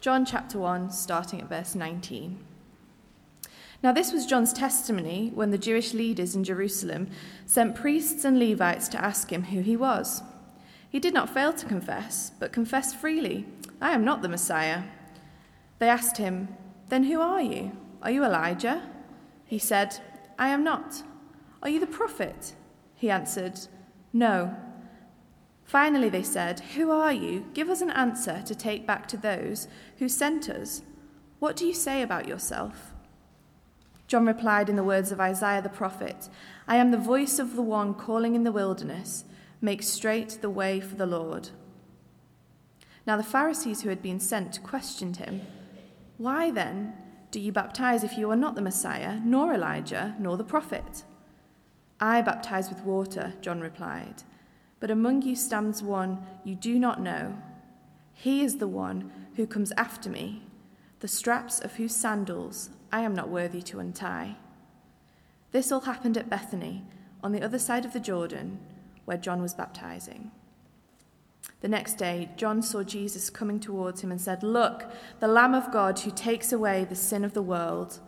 John chapter 1, starting at verse 19. Now, this was John's testimony when the Jewish leaders in Jerusalem sent priests and Levites to ask him who he was. He did not fail to confess, but confessed freely, I am not the Messiah. They asked him, Then who are you? Are you Elijah? He said, I am not. Are you the prophet? He answered, No. Finally, they said, Who are you? Give us an answer to take back to those who sent us. What do you say about yourself? John replied in the words of Isaiah the prophet I am the voice of the one calling in the wilderness, make straight the way for the Lord. Now the Pharisees who had been sent questioned him, Why then do you baptize if you are not the Messiah, nor Elijah, nor the prophet? I baptize with water, John replied, but among you stands one you do not know. He is the one who comes after me, the straps of whose sandals I am not worthy to untie. This all happened at Bethany, on the other side of the Jordan, where John was baptizing. The next day, John saw Jesus coming towards him and said, Look, the Lamb of God who takes away the sin of the world.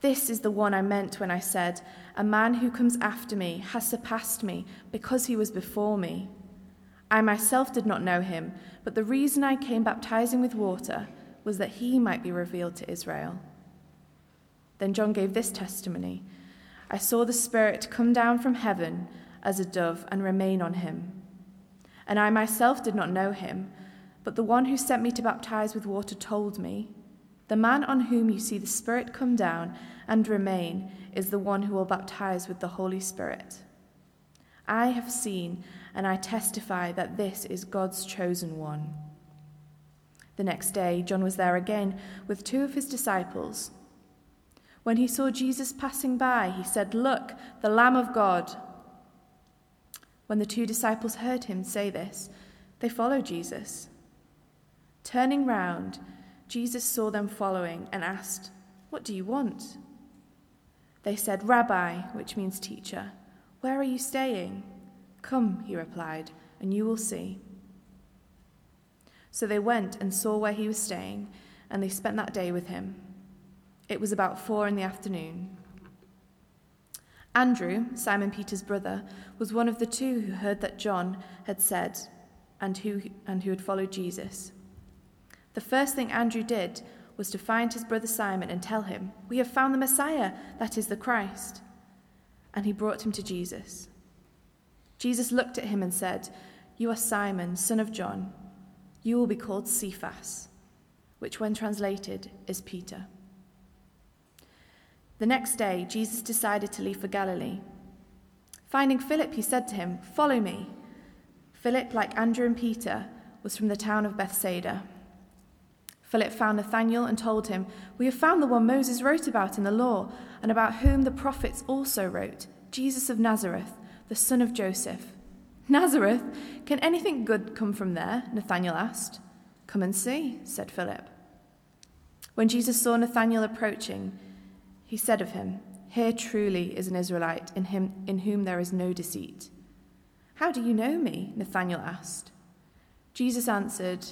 This is the one I meant when I said, A man who comes after me has surpassed me because he was before me. I myself did not know him, but the reason I came baptizing with water was that he might be revealed to Israel. Then John gave this testimony I saw the Spirit come down from heaven as a dove and remain on him. And I myself did not know him, but the one who sent me to baptize with water told me, The man on whom you see the Spirit come down and remain is the one who will baptize with the Holy Spirit. I have seen and I testify that this is God's chosen one. The next day, John was there again with two of his disciples. When he saw Jesus passing by, he said, Look, the Lamb of God. When the two disciples heard him say this, they followed Jesus. Turning round, Jesus saw them following and asked, What do you want? They said, Rabbi, which means teacher, where are you staying? Come, he replied, and you will see. So they went and saw where he was staying, and they spent that day with him. It was about four in the afternoon. Andrew, Simon Peter's brother, was one of the two who heard that John had said and who, and who had followed Jesus. The first thing Andrew did was to find his brother Simon and tell him, We have found the Messiah, that is the Christ. And he brought him to Jesus. Jesus looked at him and said, You are Simon, son of John. You will be called Cephas, which, when translated, is Peter. The next day, Jesus decided to leave for Galilee. Finding Philip, he said to him, Follow me. Philip, like Andrew and Peter, was from the town of Bethsaida. Philip found Nathanael and told him, We have found the one Moses wrote about in the law, and about whom the prophets also wrote, Jesus of Nazareth, the son of Joseph. Nazareth? Can anything good come from there? Nathanael asked. Come and see, said Philip. When Jesus saw Nathanael approaching, he said of him, Here truly is an Israelite in, him, in whom there is no deceit. How do you know me? Nathanael asked. Jesus answered,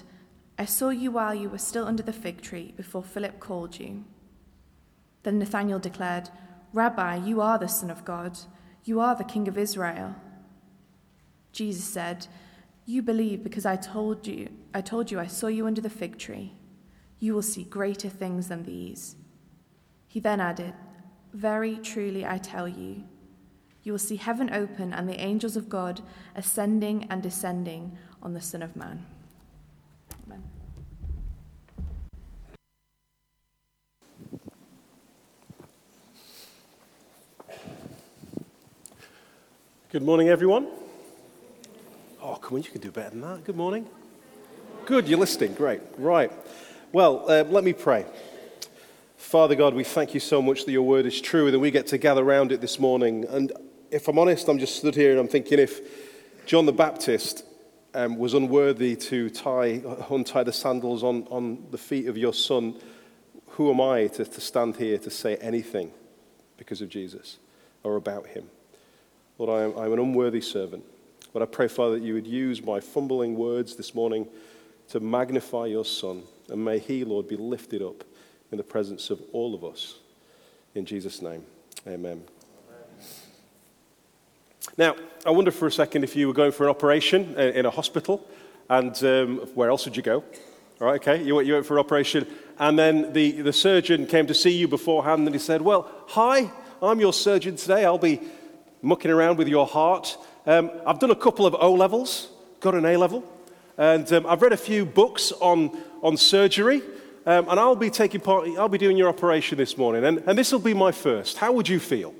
I saw you while you were still under the fig tree before Philip called you. Then Nathanael declared, Rabbi, you are the Son of God. You are the King of Israel. Jesus said, You believe because I told you, I told you I saw you under the fig tree. You will see greater things than these. He then added, Very truly I tell you, you will see heaven open and the angels of God ascending and descending on the Son of Man. Good morning, everyone. Oh, come on, you can do better than that. Good morning. Good, you're listening. Great. Right. Well, uh, let me pray. Father God, we thank you so much that your word is true and that we get to gather around it this morning. And if I'm honest, I'm just stood here and I'm thinking if John the Baptist um, was unworthy to tie, untie the sandals on, on the feet of your son, who am I to, to stand here to say anything because of Jesus or about him? Lord, I am, I'm an unworthy servant. But I pray, Father, that you would use my fumbling words this morning to magnify your Son. And may he, Lord, be lifted up in the presence of all of us. In Jesus' name, amen. Now, I wonder for a second if you were going for an operation in a hospital, and um, where else would you go? All right, okay, you went, you went for an operation, and then the, the surgeon came to see you beforehand, and he said, Well, hi, I'm your surgeon today. I'll be mucking around with your heart. Um, I've done a couple of O levels, got an A level, and um, I've read a few books on, on surgery. Um, and I'll be taking part, I'll be doing your operation this morning, and, and this will be my first. How would you feel?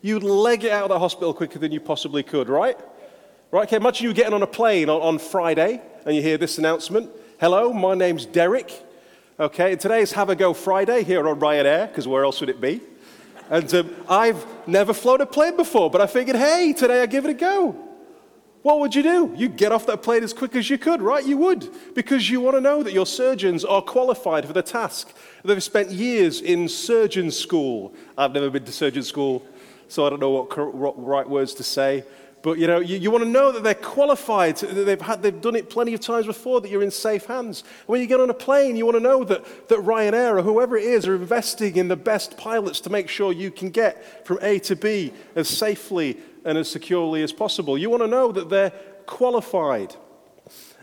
You'd leg it out of the hospital quicker than you possibly could, right? Right, okay, imagine you getting on a plane on, on Friday and you hear this announcement. Hello, my name's Derek. Okay, today's Have a Go Friday here on Ryanair, because where else would it be? And um, I've never flown a plane before, but I figured, hey, today I give it a go. What would you do? You'd get off that plane as quick as you could, right? You would, because you want to know that your surgeons are qualified for the task. They've spent years in surgeon school. I've never been to surgeon school, so I don't know what right words to say. But you know, you, you want to know that they're qualified, that they've, had, they've done it plenty of times before, that you're in safe hands. When you get on a plane, you want to know that, that Ryanair or whoever it is are investing in the best pilots to make sure you can get from A to B as safely and as securely as possible. You want to know that they're qualified.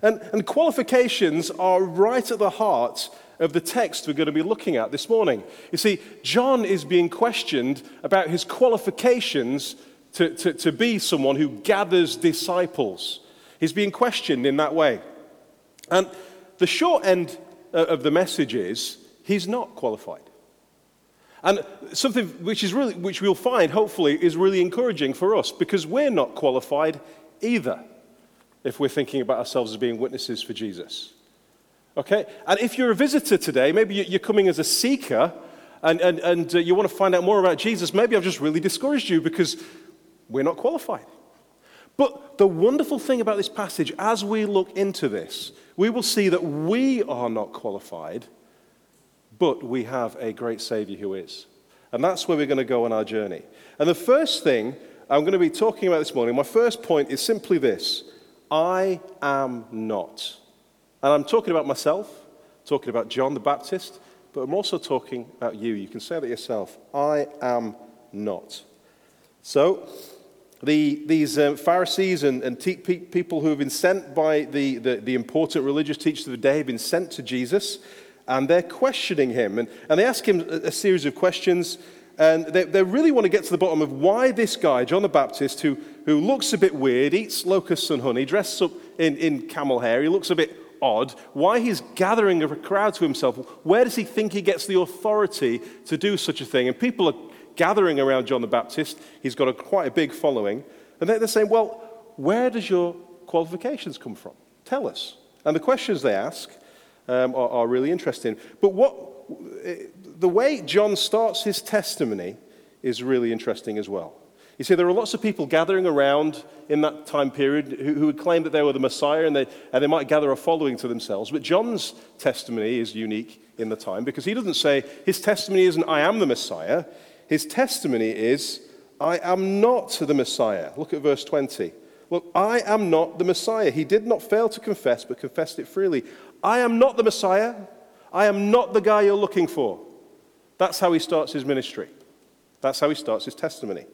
And, and qualifications are right at the heart of the text we're going to be looking at this morning. You see, John is being questioned about his qualifications to, to, to be someone who gathers disciples. He's being questioned in that way. And the short end of the message is he's not qualified. And something which, is really, which we'll find, hopefully, is really encouraging for us because we're not qualified either if we're thinking about ourselves as being witnesses for Jesus. Okay? And if you're a visitor today, maybe you're coming as a seeker and, and, and uh, you want to find out more about Jesus, maybe I've just really discouraged you because we're not qualified. But the wonderful thing about this passage, as we look into this, we will see that we are not qualified, but we have a great Savior who is. And that's where we're going to go on our journey. And the first thing I'm going to be talking about this morning, my first point is simply this I am not. And I'm talking about myself, talking about John the Baptist, but I'm also talking about you. You can say that yourself. I am not. So, the, these uh, Pharisees and, and te- people who have been sent by the, the, the, important religious teachers of the day have been sent to Jesus, and they're questioning him. And, and they ask him a, a series of questions, and they, they really want to get to the bottom of why this guy, John the Baptist, who, who looks a bit weird, eats locusts and honey, dresses up in, in camel hair, he looks a bit odd, why he's gathering a crowd to himself. Where does he think he gets the authority to do such a thing? And people are gathering around John the Baptist. He's got a, quite a big following. And they're saying, Well, where does your qualifications come from? Tell us. And the questions they ask um, are, are really interesting. But what, the way John starts his testimony is really interesting as well. You see, there are lots of people gathering around in that time period who, who would claim that they were the Messiah and they, and they might gather a following to themselves. But John's testimony is unique in the time because he doesn't say, his testimony isn't, I am the Messiah. His testimony is, I am not the Messiah. Look at verse 20. Look, I am not the Messiah. He did not fail to confess, but confessed it freely. I am not the Messiah. I am not the guy you're looking for. That's how he starts his ministry. That's how he starts his testimony.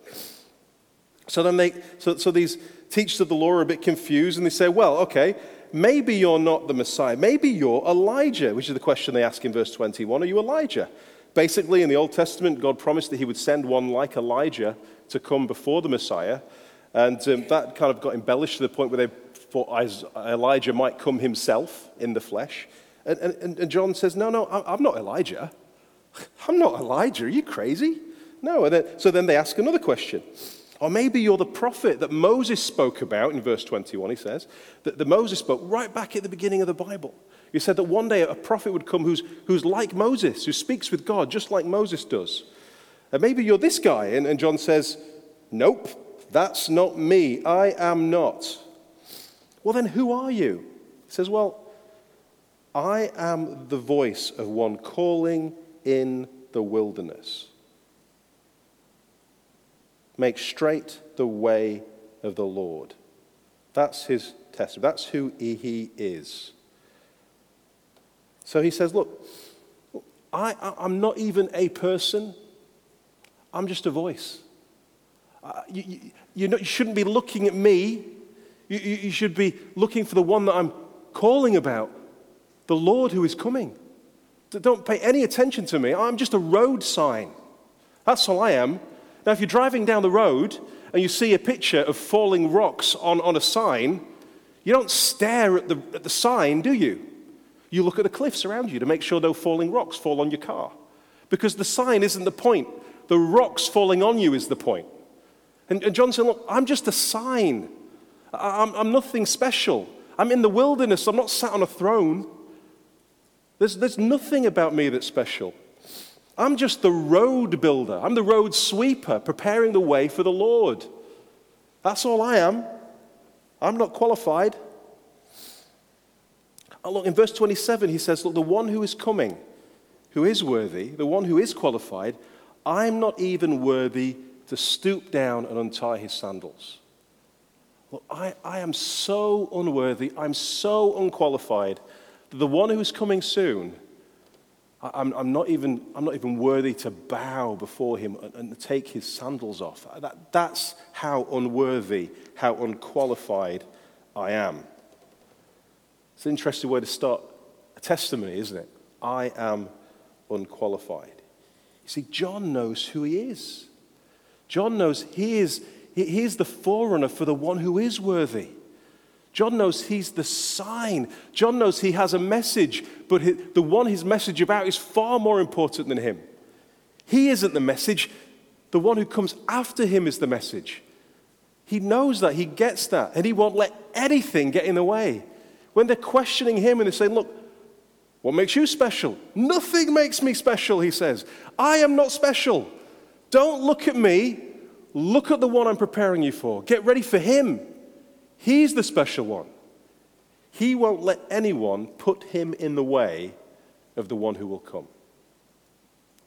So then they, so, so these teachers of the law are a bit confused and they say, well, okay, maybe you're not the Messiah. Maybe you're Elijah, which is the question they ask in verse 21. Are you Elijah? Basically, in the Old Testament, God promised that he would send one like Elijah to come before the Messiah. And um, that kind of got embellished to the point where they thought Elijah might come himself in the flesh. And, and, and John says, No, no, I'm not Elijah. I'm not Elijah. Are you crazy? No. Then, so then they ask another question. Or maybe you're the prophet that Moses spoke about in verse 21, he says, that the Moses spoke right back at the beginning of the Bible. He said that one day a prophet would come who's, who's like Moses, who speaks with God just like Moses does. And maybe you're this guy. And, and John says, Nope, that's not me. I am not. Well, then who are you? He says, Well, I am the voice of one calling in the wilderness. Make straight the way of the Lord. That's his testimony. That's who he is. So he says, Look, I, am not even a person, I'm just a voice. Uh, you, you, you, shouldn't be looking at me, you, you should be looking for the one that I'm calling about, the Lord who is coming. Don't pay any attention to me. I'm just a road sign. That's all I am. Now, if you're driving down the road and you see a picture of falling rocks on, on a sign, you don't stare at the, at the sign, do you? You look at the cliffs around you to make sure no falling rocks fall on your car. Because the sign isn't the point, the rocks falling on you is the point. And, and John said, Look, I'm just a sign. I'm, I'm nothing special. I'm in the wilderness, I'm not sat on a throne. There's, there's nothing about me that's special. I'm just the road builder. I'm the road sweeper, preparing the way for the Lord. That's all I am. I'm not qualified. Look, in verse 27, he says, Look, the one who is coming, who is worthy, the one who is qualified, I'm not even worthy to stoop down and untie his sandals. Look, I, I am so unworthy, I'm so unqualified that the one who is coming soon, I'm, I'm, not even, I'm not even worthy to bow before him and, and take his sandals off. That, that's how unworthy, how unqualified I am. It's an interesting way to start a testimony, isn't it? I am unqualified. You see, John knows who he is. John knows he is, he is the forerunner for the one who is worthy. John knows he's the sign. John knows he has a message, but the one his message about is far more important than him. He isn't the message, the one who comes after him is the message. He knows that, he gets that, and he won't let anything get in the way. When they're questioning him and they're saying, Look, what makes you special? Nothing makes me special, he says. I am not special. Don't look at me. Look at the one I'm preparing you for. Get ready for him. He's the special one. He won't let anyone put him in the way of the one who will come,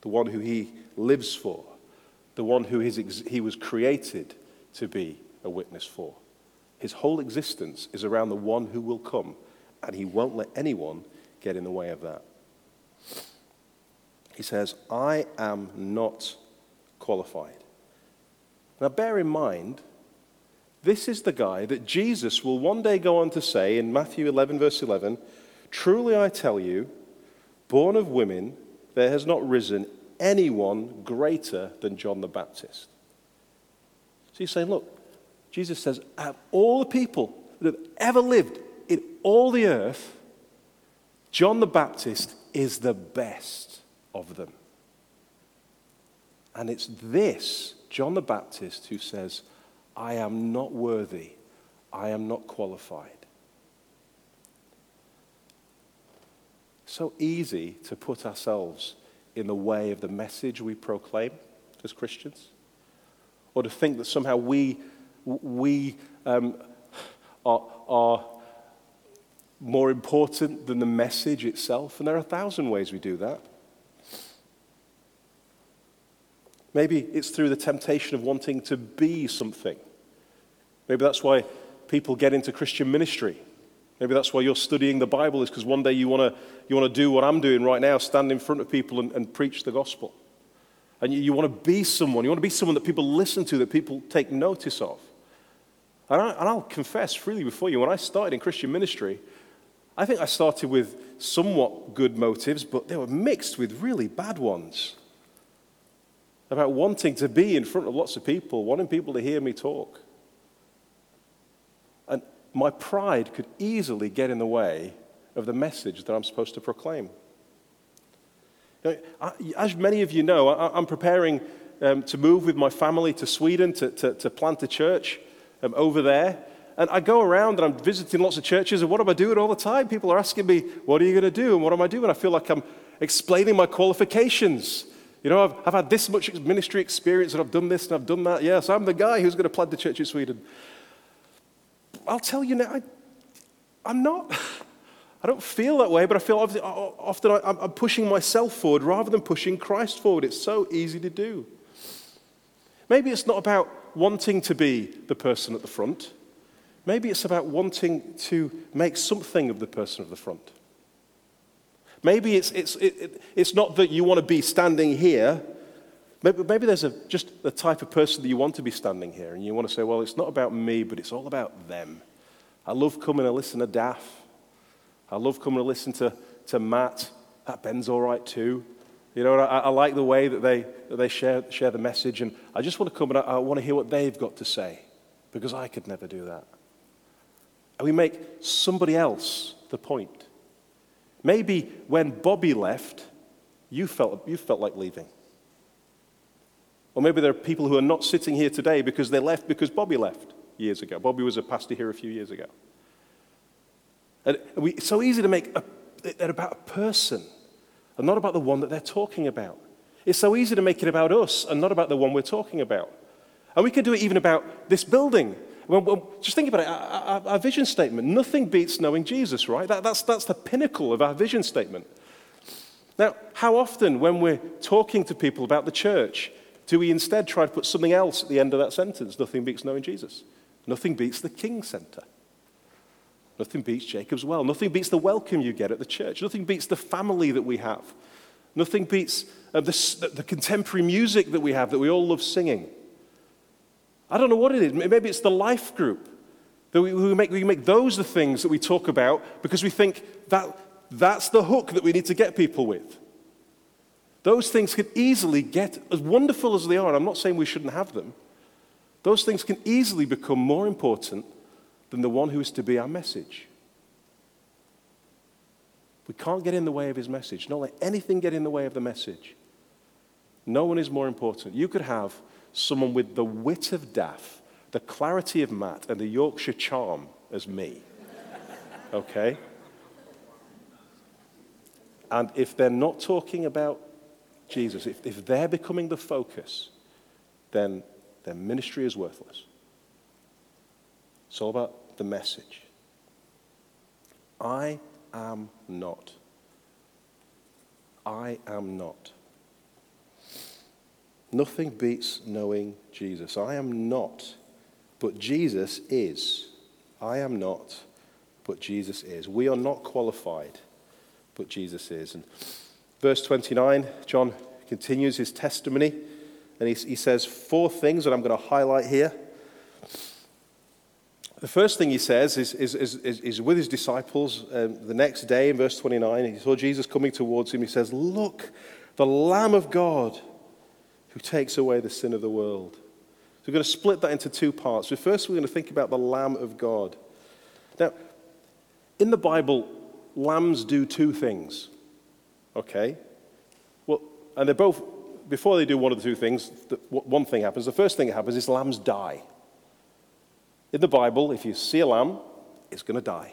the one who he lives for, the one who he was created to be a witness for. His whole existence is around the one who will come, and he won't let anyone get in the way of that. He says, I am not qualified. Now, bear in mind this is the guy that Jesus will one day go on to say in Matthew 11, verse 11 Truly I tell you, born of women, there has not risen anyone greater than John the Baptist. So he's saying, Look, Jesus says, of all the people that have ever lived in all the earth, John the Baptist is the best of them. And it's this, John the Baptist, who says, I am not worthy. I am not qualified. So easy to put ourselves in the way of the message we proclaim as Christians, or to think that somehow we, we um, are, are more important than the message itself. And there are a thousand ways we do that. Maybe it's through the temptation of wanting to be something. Maybe that's why people get into Christian ministry. Maybe that's why you're studying the Bible, is because one day you want to you wanna do what I'm doing right now, stand in front of people and, and preach the gospel. And you, you want to be someone, you want to be someone that people listen to, that people take notice of. And, I, and I'll confess freely before you, when I started in Christian ministry, I think I started with somewhat good motives, but they were mixed with really bad ones about wanting to be in front of lots of people, wanting people to hear me talk. And my pride could easily get in the way of the message that I'm supposed to proclaim. as many of you know, I, am preparing um, to move with my family to Sweden to, to, to plant a church um, over there. And I go around and I'm visiting lots of churches, and what am I doing all the time? People are asking me, What are you going to do? And what am I doing? I feel like I'm explaining my qualifications. You know, I've, I've had this much ministry experience and I've done this and I've done that. Yes, I'm the guy who's going to plant the church in Sweden. I'll tell you now, I, I'm not. I don't feel that way, but I feel often I'm pushing myself forward rather than pushing Christ forward. It's so easy to do. Maybe it's not about wanting to be the person at the front. Maybe it's about wanting to make something of the person at the front. Maybe it's, it's, it, it's not that you want to be standing here. Maybe, maybe there's a, just the type of person that you want to be standing here, and you want to say, well, it's not about me, but it's all about them. I love coming and listening to Daff. I love coming and listening to, to Matt. That Ben's all right too. You know, I, I like the way that they, that they share, share the message, and I just want to come and I, I want to hear what they've got to say because I could never do that. And we make somebody else the point. Maybe when Bobby left, you felt, you felt like leaving. Or maybe there are people who are not sitting here today because they left because Bobby left years ago. Bobby was a pastor here a few years ago. And we, it's so easy to make a, about a person and not about the one that they're talking about. It's so easy to make it about us and not about the one we're talking about. And we could do it even about this building. Well, just think about it. Our, our, our, vision statement nothing beats knowing Jesus, right? That, that's, that's the pinnacle of our vision statement. Now, how often, when we're talking to people about the church, do we instead try to put something else at the end of that sentence? Nothing beats knowing Jesus. Nothing beats the King Center. Nothing beats Jacob's Well. Nothing beats the welcome you get at the church. Nothing beats the family that we have. Nothing beats uh, the, the contemporary music that we have that we all love singing. I don't know what it is. Maybe it's the life group. That we, we, make, we make those the things that we talk about because we think that that's the hook that we need to get people with. Those things can easily get, as wonderful as they are, and I'm not saying we shouldn't have them, those things can easily become more important than the one who is to be our message. We can't get in the way of his message. Don't let anything get in the way of the message. No one is more important. You could have someone with the wit of Daff, the clarity of Matt, and the Yorkshire charm as me. Okay? And if they're not talking about Jesus, if, if they're becoming the focus, then their ministry is worthless. It's all about the message. I am not. I am not. Nothing beats knowing Jesus. I am not, but Jesus is. I am not, but Jesus is. We are not qualified, but Jesus is. And verse 29, John continues his testimony. And he, he says four things that I'm going to highlight here. The first thing he says is, is, is, is with his disciples um, the next day in verse 29. He saw Jesus coming towards him. He says, Look, the Lamb of God who takes away the sin of the world. So we're going to split that into two parts. So first, we're going to think about the Lamb of God. Now, in the Bible, lambs do two things. Okay? Well, and they're both before they do one of the two things, one thing happens. The first thing that happens is lambs die. In the Bible, if you see a lamb, it's going to die.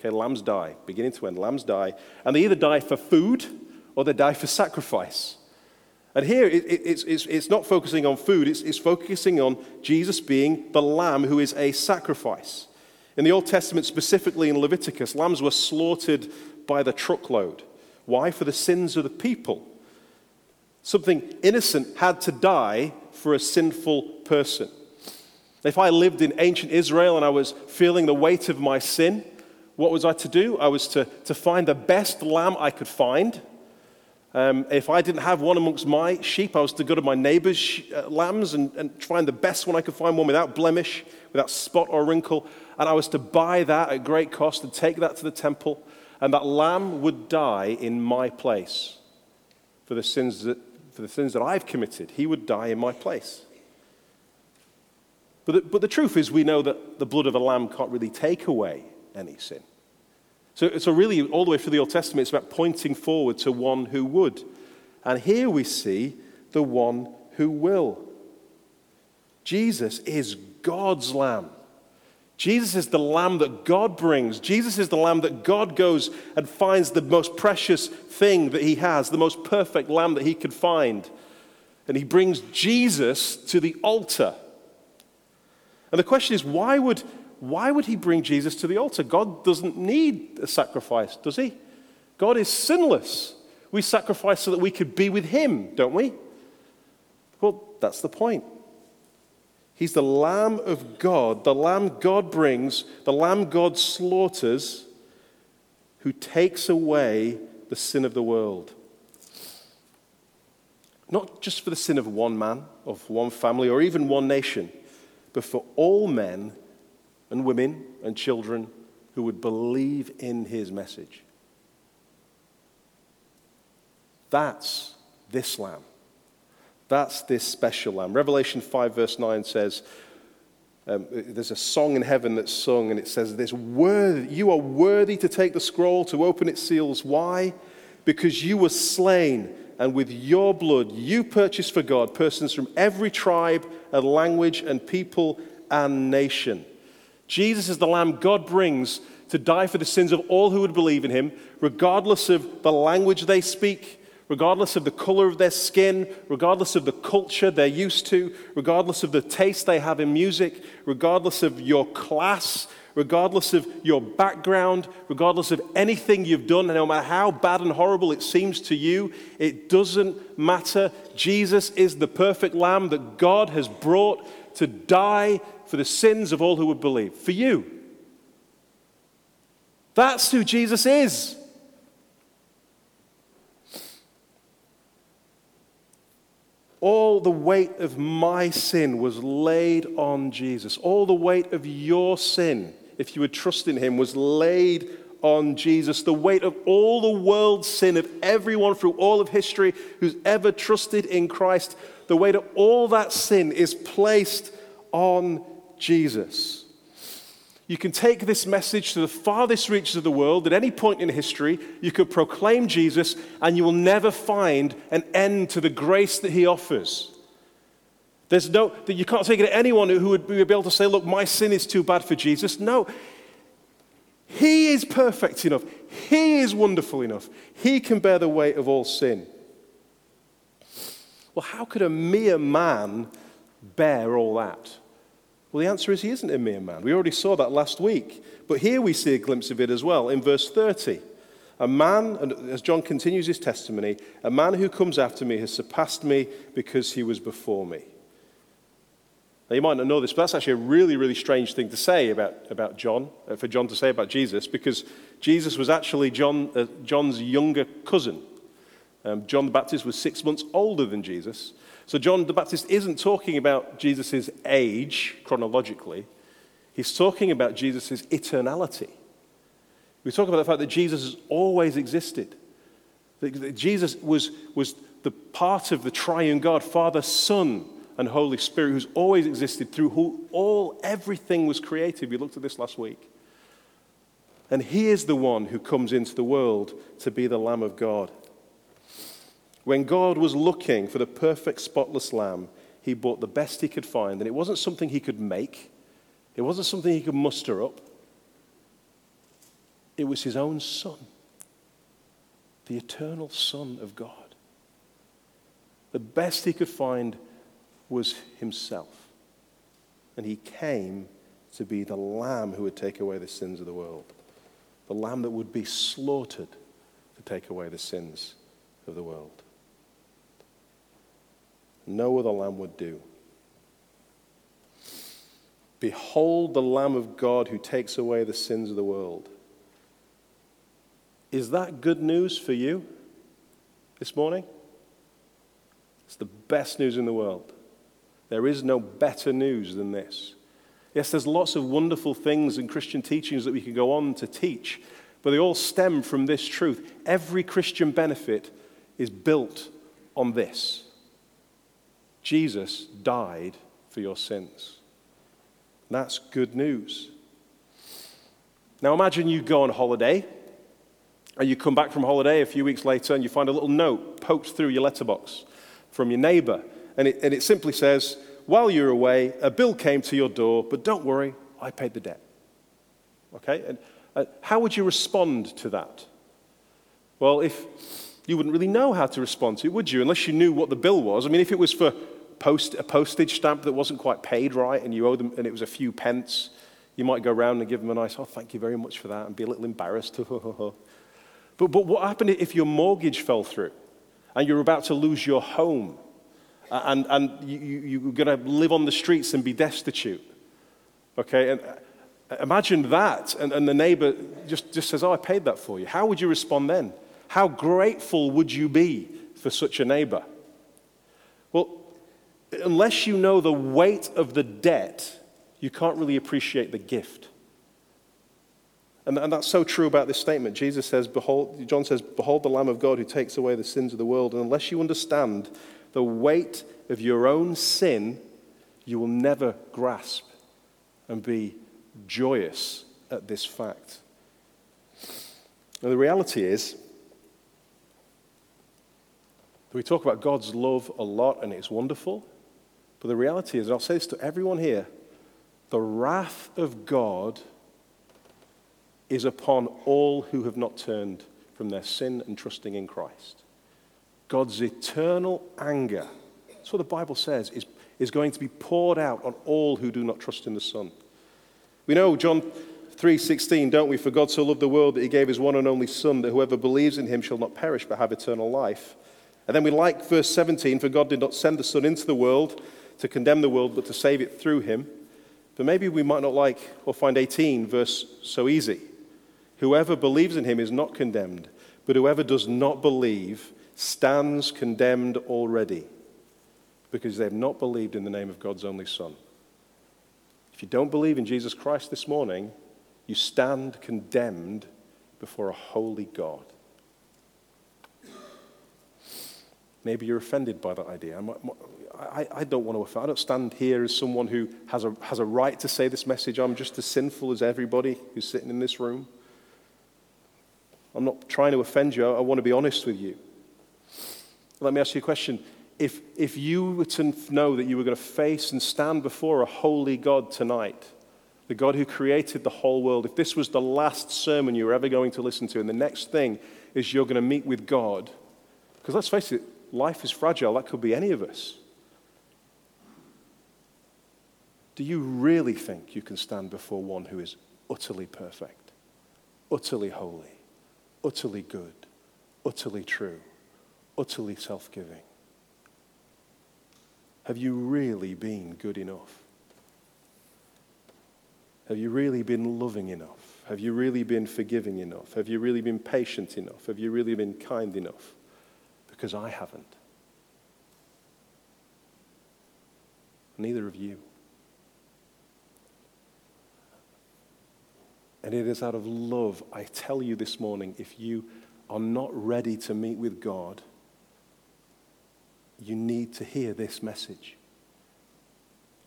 Okay, lambs die, beginning to end. Lambs die. And they either die for food or they die for sacrifice. And here, it, it, it's, it's, it's, not focusing on food, it's, it's focusing on Jesus being the lamb who is a sacrifice. In the Old Testament, specifically in Leviticus, lambs were slaughtered by the truckload. Why? For the sins of the people. Something innocent had to die for a sinful person. If I lived in ancient Israel and I was feeling the weight of my sin, what was I to do? I was to, to find the best lamb I could find. Um, if I didn't have one amongst my sheep, I was to go to my neighbor's uh, lambs and, and find the best one I could find, one without blemish, without spot or wrinkle. And I was to buy that at great cost and take that to the temple. And that lamb would die in my place for the sins that for the sins that I've committed. He would die in my place. But the, but the truth is, we know that the blood of a lamb can't really take away any sin. So, so, really, all the way through the Old Testament, it's about pointing forward to one who would. And here we see the one who will. Jesus is God's lamb. Jesus is the lamb that God brings. Jesus is the lamb that God goes and finds the most precious thing that he has, the most perfect lamb that he could find. And he brings Jesus to the altar. And the question is why would, why would he bring Jesus to the altar? God doesn't need a sacrifice, does he? God is sinless. We sacrifice so that we could be with him, don't we? Well, that's the point. He's the Lamb of God, the Lamb God brings, the Lamb God slaughters, who takes away the sin of the world. Not just for the sin of one man, of one family, or even one nation, but for all men and women and children who would believe in his message. That's this lamb. That's this special lamb. Revelation 5, verse 9 says, um, there's a song in heaven that's sung, and it says this worthy, You are worthy to take the scroll, to open its seals. Why? Because you were slain, and with your blood you purchased for God persons from every tribe and language and people and nation. Jesus is the Lamb God brings to die for the sins of all who would believe in him, regardless of the language they speak regardless of the color of their skin, regardless of the culture they're used to, regardless of the taste they have in music, regardless of your class, regardless of your background, regardless of anything you've done, no matter how bad and horrible it seems to you, it doesn't matter. Jesus is the perfect lamb that God has brought to die for the sins of all who would believe. For you. That's who Jesus is. All the weight of my sin was laid on Jesus. All the weight of your sin, if you would trust in him, was laid on Jesus. The weight of all the world's sin, of everyone through all of history who's ever trusted in Christ, the weight of all that sin is placed on Jesus. You can take this message to the farthest reaches of the world at any point in history. You could proclaim Jesus, and you will never find an end to the grace that he offers. There's no, you can't take it to anyone who would be able to say, Look, my sin is too bad for Jesus. No. He is perfect enough. He is wonderful enough. He can bear the weight of all sin. Well, how could a mere man bear all that? Well, the answer is he isn't a mere man. We already saw that last week. But here we see a glimpse of it as well in verse 30. A man, and as John continues his testimony, a man who comes after me has surpassed me because he was before me. Now, you might not know this, but that's actually a really, really strange thing to say about, about John, uh, for John to say about Jesus, because Jesus was actually John, uh, John's younger cousin. Um, John the Baptist was six months older than Jesus. So John the Baptist isn't talking about Jesus' age chronologically, he's talking about Jesus' eternality. We talk about the fact that Jesus has always existed. That Jesus was, was the part of the triune God, Father, Son, and Holy Spirit, who's always existed through who all everything was created. We looked at this last week. And he is the one who comes into the world to be the Lamb of God. When God was looking for the perfect, spotless lamb, he bought the best he could find. And it wasn't something he could make, it wasn't something he could muster up. It was his own son, the eternal Son of God. The best he could find was himself. And he came to be the lamb who would take away the sins of the world, the lamb that would be slaughtered to take away the sins of the world. No other lamb would do. Behold the Lamb of God who takes away the sins of the world. Is that good news for you this morning? It's the best news in the world. There is no better news than this. Yes, there's lots of wonderful things in Christian teachings that we can go on to teach, but they all stem from this truth. Every Christian benefit is built on this. Jesus died for your sins. That's good news. Now imagine you go on holiday and you come back from holiday a few weeks later and you find a little note poked through your letterbox from your neighbor. And it, and it simply says, While you're away, a bill came to your door, but don't worry, I paid the debt. Okay? And uh, how would you respond to that? Well, if you wouldn't really know how to respond to it, would you? Unless you knew what the bill was. I mean, if it was for post, a postage stamp that wasn't quite paid right and you owe them, and it was a few pence, you might go around and give them a nice, oh, thank you very much for that, and be a little embarrassed. but, but what happened if your mortgage fell through and you're about to lose your home and, and you, you, you're going to live on the streets and be destitute? Okay, and uh, imagine that, and, and the neighbor just, just says, oh, I paid that for you. How would you respond then? How grateful would you be for such a neighbor? Well, unless you know the weight of the debt, you can't really appreciate the gift. And, and that's so true about this statement. Jesus says, Behold, John says, Behold the Lamb of God who takes away the sins of the world. And unless you understand the weight of your own sin, you will never grasp and be joyous at this fact. And the reality is, we talk about God's love a lot and it's wonderful. But the reality is, and I'll say this to everyone here the wrath of God is upon all who have not turned from their sin and trusting in Christ. God's eternal anger, that's what the Bible says, is, is going to be poured out on all who do not trust in the Son. We know John 3:16, don't we? For God so loved the world that he gave his one and only son that whoever believes in him shall not perish but have eternal life. And then we like verse 17, for God did not send the son into the world to condemn the world but to save it through him. But maybe we might not like or find 18 verse so easy. Whoever believes in him is not condemned, but whoever does not believe stands condemned already because they have not believed in the name of God's only son. If you don't believe in Jesus Christ this morning, you stand condemned before a holy God. Maybe you're offended by that idea. I, I, don't want to offend. I don't stand here as someone who has a, has a right to say this message. I'm just as sinful as everybody who's sitting in this room. I'm not trying to offend you. I want to be honest with you. Let me ask you a question if, if you were to know that you were going to face and stand before a holy God tonight, the God who created the whole world, if this was the last sermon you were ever going to listen to, and the next thing is you're going to meet with God, because let's face it, life is fragile. That could be any of us. Do you really think you can stand before one who is utterly perfect, utterly holy, utterly good, utterly true, utterly self giving? Have you really been good enough? Have you really been loving enough? Have you really been forgiving enough? Have you really been patient enough? Have you really been kind enough? Because I haven't. Neither of you. And it is out of love, I tell you this morning, if you are not ready to meet with God, you need to hear this message.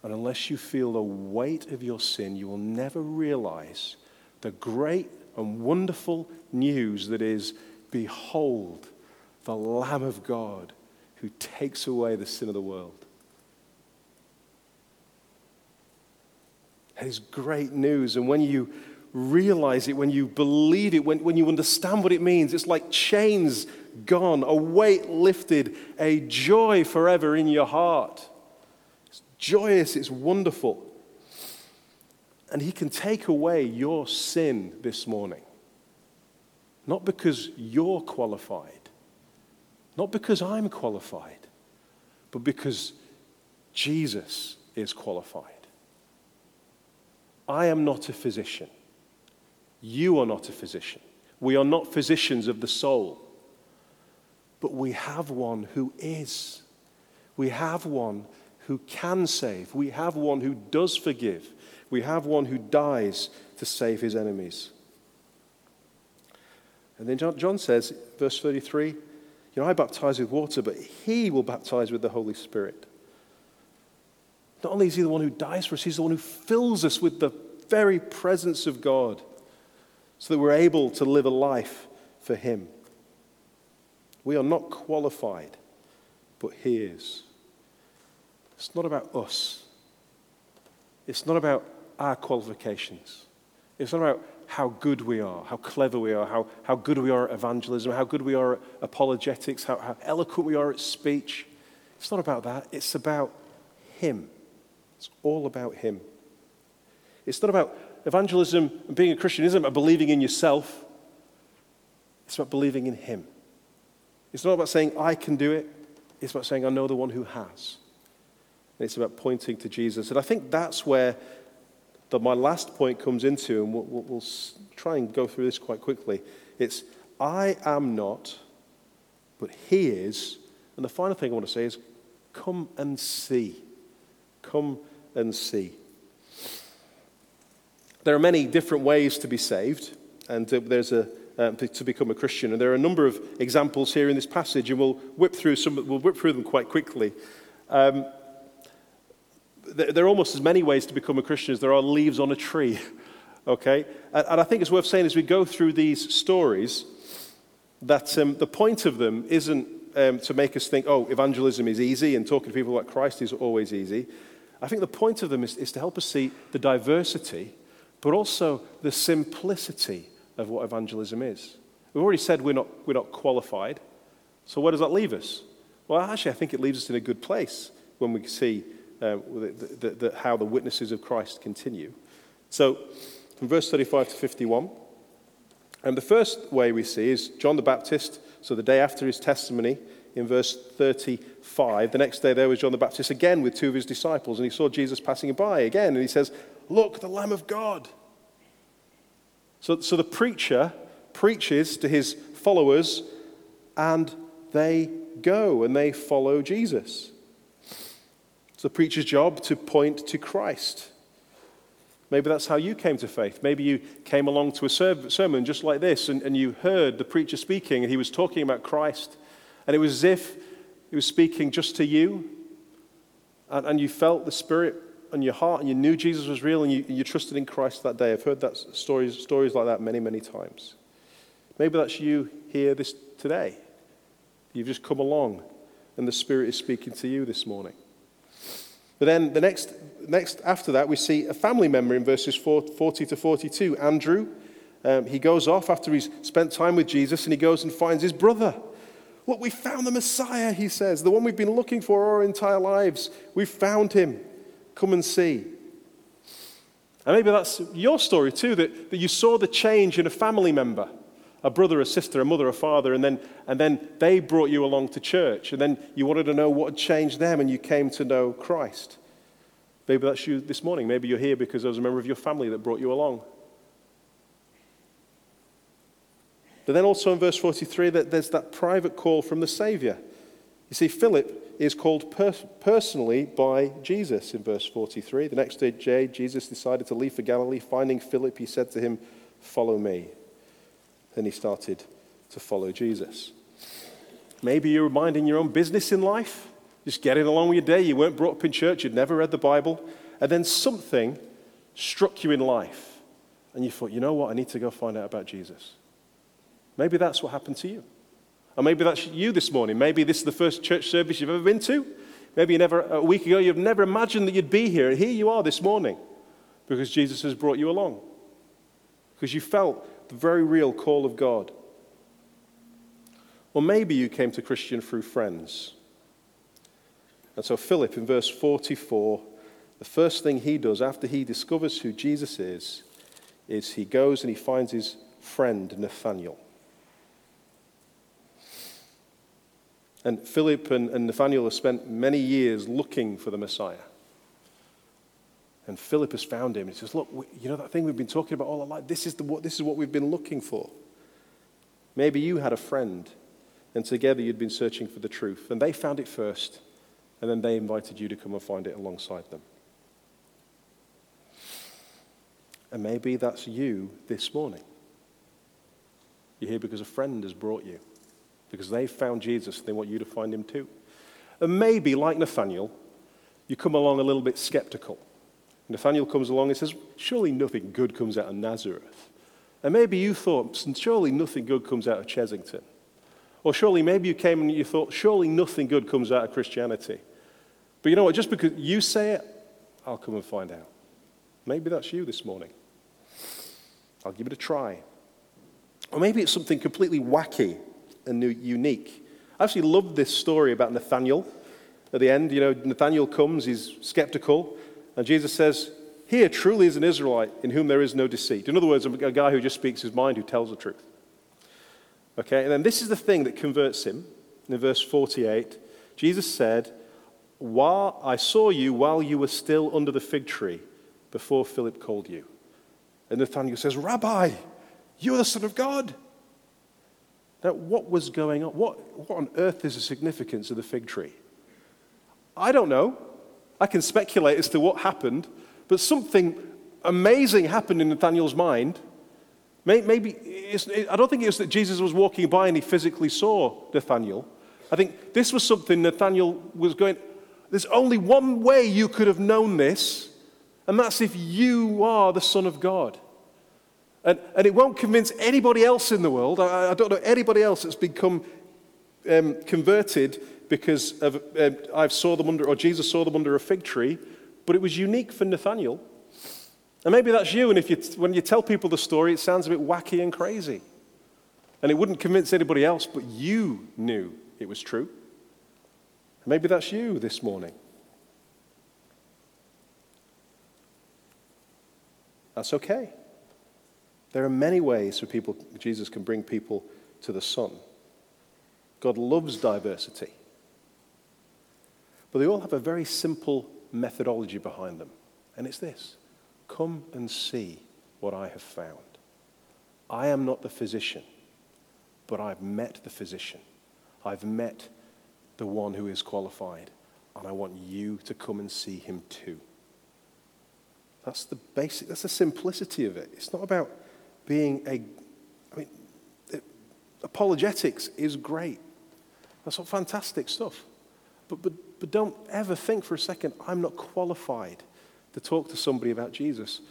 And unless you feel the weight of your sin, you will never realize the great and wonderful news that is Behold, the Lamb of God who takes away the sin of the world. That is great news. And when you realize it, when you believe it, when, when you understand what it means, it's like chains gone, a weight lifted, a joy forever in your heart. It's joyous, it's wonderful. And He can take away your sin this morning. Not because you're qualified, not because I'm qualified, but because Jesus is qualified. I am not a physician. You are not a physician. We are not physicians of the soul. But we have one who is. We have one who can save. We have one who does forgive. We have one who dies to save his enemies. And then John says, verse 33, you know, I baptize with water, but he will baptize with the Holy Spirit. Not only is he the one who dies for us, he's the one who fills us with the very presence of God so that we're able to live a life for him. We are not qualified, but He is. It's not about us. It's not about our qualifications. It's not about how good we are, how clever we are, how, how good we are at evangelism, how good we are at apologetics, how, how eloquent we are at speech. It's not about that. It's about Him. It's all about Him. It's not about evangelism and being a Christian isn't about believing in yourself. It's about believing in Him. It's not about saying, I can do it. It's about saying, I know the one who has. And it's about pointing to Jesus. And I think that's where the, my last point comes into, and we'll, we'll, we'll try and go through this quite quickly. It's, I am not, but he is. And the final thing I want to say is come and see. Come and see. There are many different ways to be saved, and uh, there's a um, to become a Christian. And there are a number of examples here in this passage, and we'll whip through some. We'll whip through them quite quickly. Um, there are almost as many ways to become a Christian as there are leaves on a tree. Okay, and, and I think it's worth saying as we go through these stories that um, the point of them isn't um, to make us think, oh, evangelism is easy and talking to people about Christ is always easy. I think the point of them is, is to help us see the diversity, but also the simplicity of what evangelism is. We've already said we're not, we're not qualified. So where does that leave us? Well, actually, I think it leaves us in a good place when we see uh, the, the, the, how the witnesses of Christ continue. So, from verse 35 to 51, and the first way we see is John the Baptist, so the day after his testimony, in verse 35, the next day there was John the Baptist again with two of his disciples, and he saw Jesus passing by again, and he says, Look, the Lamb of God so, so the preacher preaches to his followers and they go and they follow Jesus. It's the preacher's job to point to Christ. Maybe that's how you came to faith. Maybe you came along to a sermon just like this and, and you heard the preacher speaking and he was talking about Christ. And it was as if he was speaking just to you and, and you felt the Spirit on your heart and you knew Jesus was real and you, you trusted in Christ that day. I've heard that stories, stories like that many, many times. Maybe that's you here this today. You've just come along and the Spirit is speaking to you this morning. But then the next, next after that, we see a family member in verses 40 to 42. Andrew, um, he goes off after he's spent time with Jesus and he goes and finds his brother. Look, we found the Messiah, he says, the one we've been looking for our entire lives. We found him. Come and see. And maybe that's your story too, that, that you saw the change in a family member, a brother, a sister, a mother, a father, and then, and then they brought you along to church, and then you wanted to know what had changed them, and you came to know Christ. Maybe that's you this morning. Maybe you're here because there was a member of your family that brought you along. But then also in verse 43, that there's that private call from the Savior. You see, Philip is called per- personally by Jesus in verse 43. The next day, Jesus decided to leave for Galilee. Finding Philip, he said to him, Follow me. Then he started to follow Jesus. Maybe you're minding your own business in life, just getting along with your day. You weren't brought up in church, you'd never read the Bible, and then something struck you in life, and you thought, you know what, I need to go find out about Jesus. Maybe that's what happened to you. Or maybe that's you this morning. Maybe this is the first church service you've ever been to. Maybe you never, a week ago, you've never imagined that you'd be here. And here you are this morning because Jesus has brought you along. Because you felt the very real call of God. Or maybe you came to Christian through friends. And so, Philip in verse 44, the first thing he does after he discovers who Jesus is, is he goes and he finds his friend Nathaniel. And Philip and, and Nathaniel have spent many years looking for the Messiah. And Philip has found him. He says, Look, you know that thing we've been talking about all our life? This is, the, this is what we've been looking for. Maybe you had a friend, and together you'd been searching for the truth. And they found it first, and then they invited you to come and find it alongside them. And maybe that's you this morning. You're here because a friend has brought you because they found Jesus and they want you to find him too. And maybe, like Nathaniel, you come along a little bit skeptical. Nathaniel comes along and says, Surely nothing good comes out of Nazareth. And maybe you thought, Surely nothing good comes out of Chessington. Or surely maybe you came and you thought, Surely nothing good comes out of Christianity. But you know what? Just because you say it, I'll come and find out. Maybe that's you this morning. I'll give it a try. Or maybe it's something completely wacky and unique. I actually love this story about Nathaniel. At the end, you know, Nathaniel comes, he's skeptical, and Jesus says, Here truly is an Israelite in whom there is no deceit. In other words, a guy who just speaks his mind, who tells the truth. Okay, and then this is the thing that converts him. In verse 48, Jesus said, while I saw you while you were still under the fig tree before Philip called you. And Nathanael says, Rabbi, you are the Son of God. Now, what was going on? What, what on earth is the significance of the fig tree? I don't know. I can speculate as to what happened, but something amazing happened in Nathaniel's mind. Maybe I don't think it was that Jesus was walking by and he physically saw Nathaniel. I think this was something Nathaniel was going, there's only one way you could have known this, and that's if you are the Son of God. And, and it won't convince anybody else in the world. I, I don't know anybody else that's become um, converted because of, um, I saw them under, or Jesus saw them under a fig tree, but it was unique for Nathaniel. And maybe that's you, and if you, when you tell people the story, it sounds a bit wacky and crazy. And it wouldn't convince anybody else, but you knew it was true. Maybe that's you this morning. That's okay. There are many ways for people, Jesus can bring people to the Son. God loves diversity. But they all have a very simple methodology behind them. And it's this Come and see what I have found. I am not the physician, but I've met the physician. I've met the one who is qualified, and I want you to come and see him too. That's the basic, that's the simplicity of it. It's not about being a, I mean, apologetics is great. That's all fantastic stuff. But, but, but don't ever think for a second, I'm not qualified to talk to somebody about Jesus.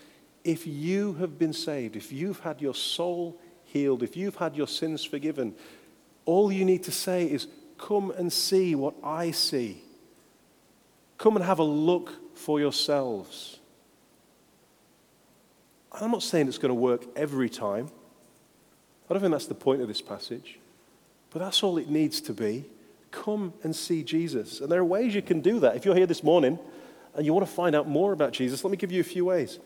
If you have been saved, if you've had your soul healed, if you've had your sins forgiven, all you need to say is, Come and see what I see. Come and have a look for yourselves. I'm not saying it's going to work every time. I don't think that's the point of this passage. But that's all it needs to be. Come and see Jesus. And there are ways you can do that. If you're here this morning and you want to find out more about Jesus, let me give you a few ways.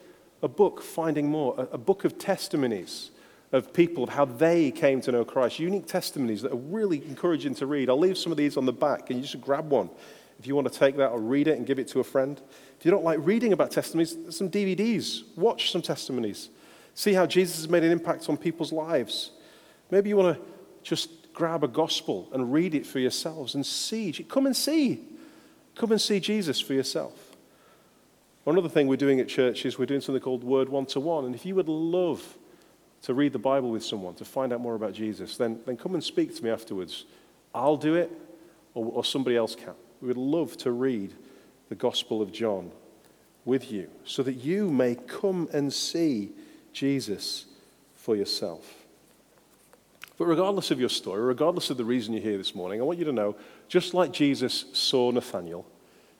A book, Finding More, a, book of testimonies of people, of how they came to know Christ. Unique testimonies that are really encouraging to read. I'll leave some of these on the back, and you just grab one if you want to take that or read it and give it to a friend. If you don't like reading about testimonies, some DVDs. Watch some testimonies. See how Jesus has made an impact on people's lives. Maybe you want to just grab a gospel and read it for yourselves and see. Come and see. Come and see Jesus for yourself. One other thing we're doing at church is we're doing something called Word One to One. And if you would love to read the Bible with someone, to find out more about Jesus, then, then come and speak to me afterwards. I'll do it, or, or somebody else can. We would love to read the Gospel of John with you so that you may come and see Jesus for yourself. But regardless of your story, regardless of the reason you're here this morning, I want you to know just like Jesus saw Nathaniel,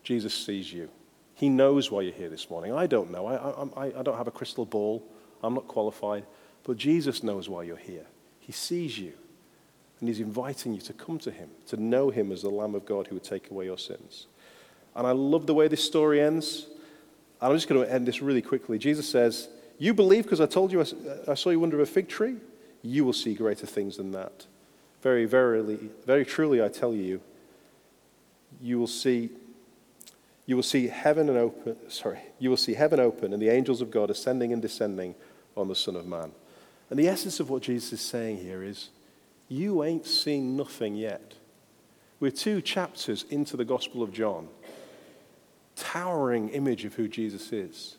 Jesus sees you. He knows why you're here this morning. I don't know. I, I, I don't have a crystal ball. I'm not qualified. But Jesus knows why you're here. He sees you. And he's inviting you to come to him, to know him as the Lamb of God who would take away your sins. And I love the way this story ends. And I'm just going to end this really quickly. Jesus says, You believe because I told you I, saw you under a fig tree? You will see greater things than that. Very, verily, very truly, I tell you, you will see you will see heaven and open sorry you will see heaven open and the angels of god ascending and descending on the son of man and the essence of what Jesus is saying here is you ain't seen nothing yet. We're two chapters into the Gospel of John, towering image of who Jesus is.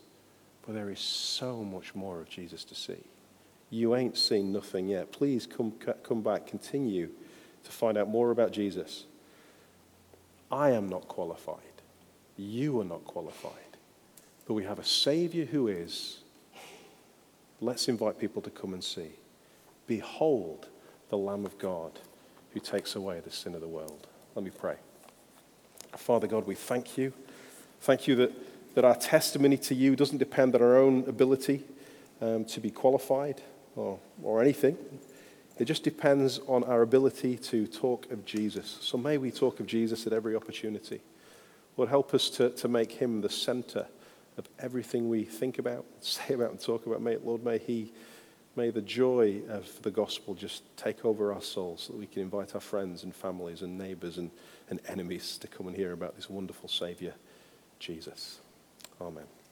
But there is so much more of Jesus to see. You ain't seen nothing yet. Please come, come back, continue to find out more about Jesus. I am not qualified. You are not qualified. But we have a Savior who is. Let's invite people to come and see. Behold the Lamb of God who takes away the sin of the world. Let me pray. Father God, we thank you. Thank you that, that our testimony to you doesn't depend on our own ability um, to be qualified or, or anything. It just depends on our ability to talk of Jesus. So may we talk of Jesus at every opportunity. Lord, help us to, to make him the center of everything we think about, say about, and talk about. May, Lord, may He, may the joy of the gospel just take over our souls so that we can invite our friends and families and neighbors and, and enemies to come and hear about this wonderful Savior, Jesus. Amen.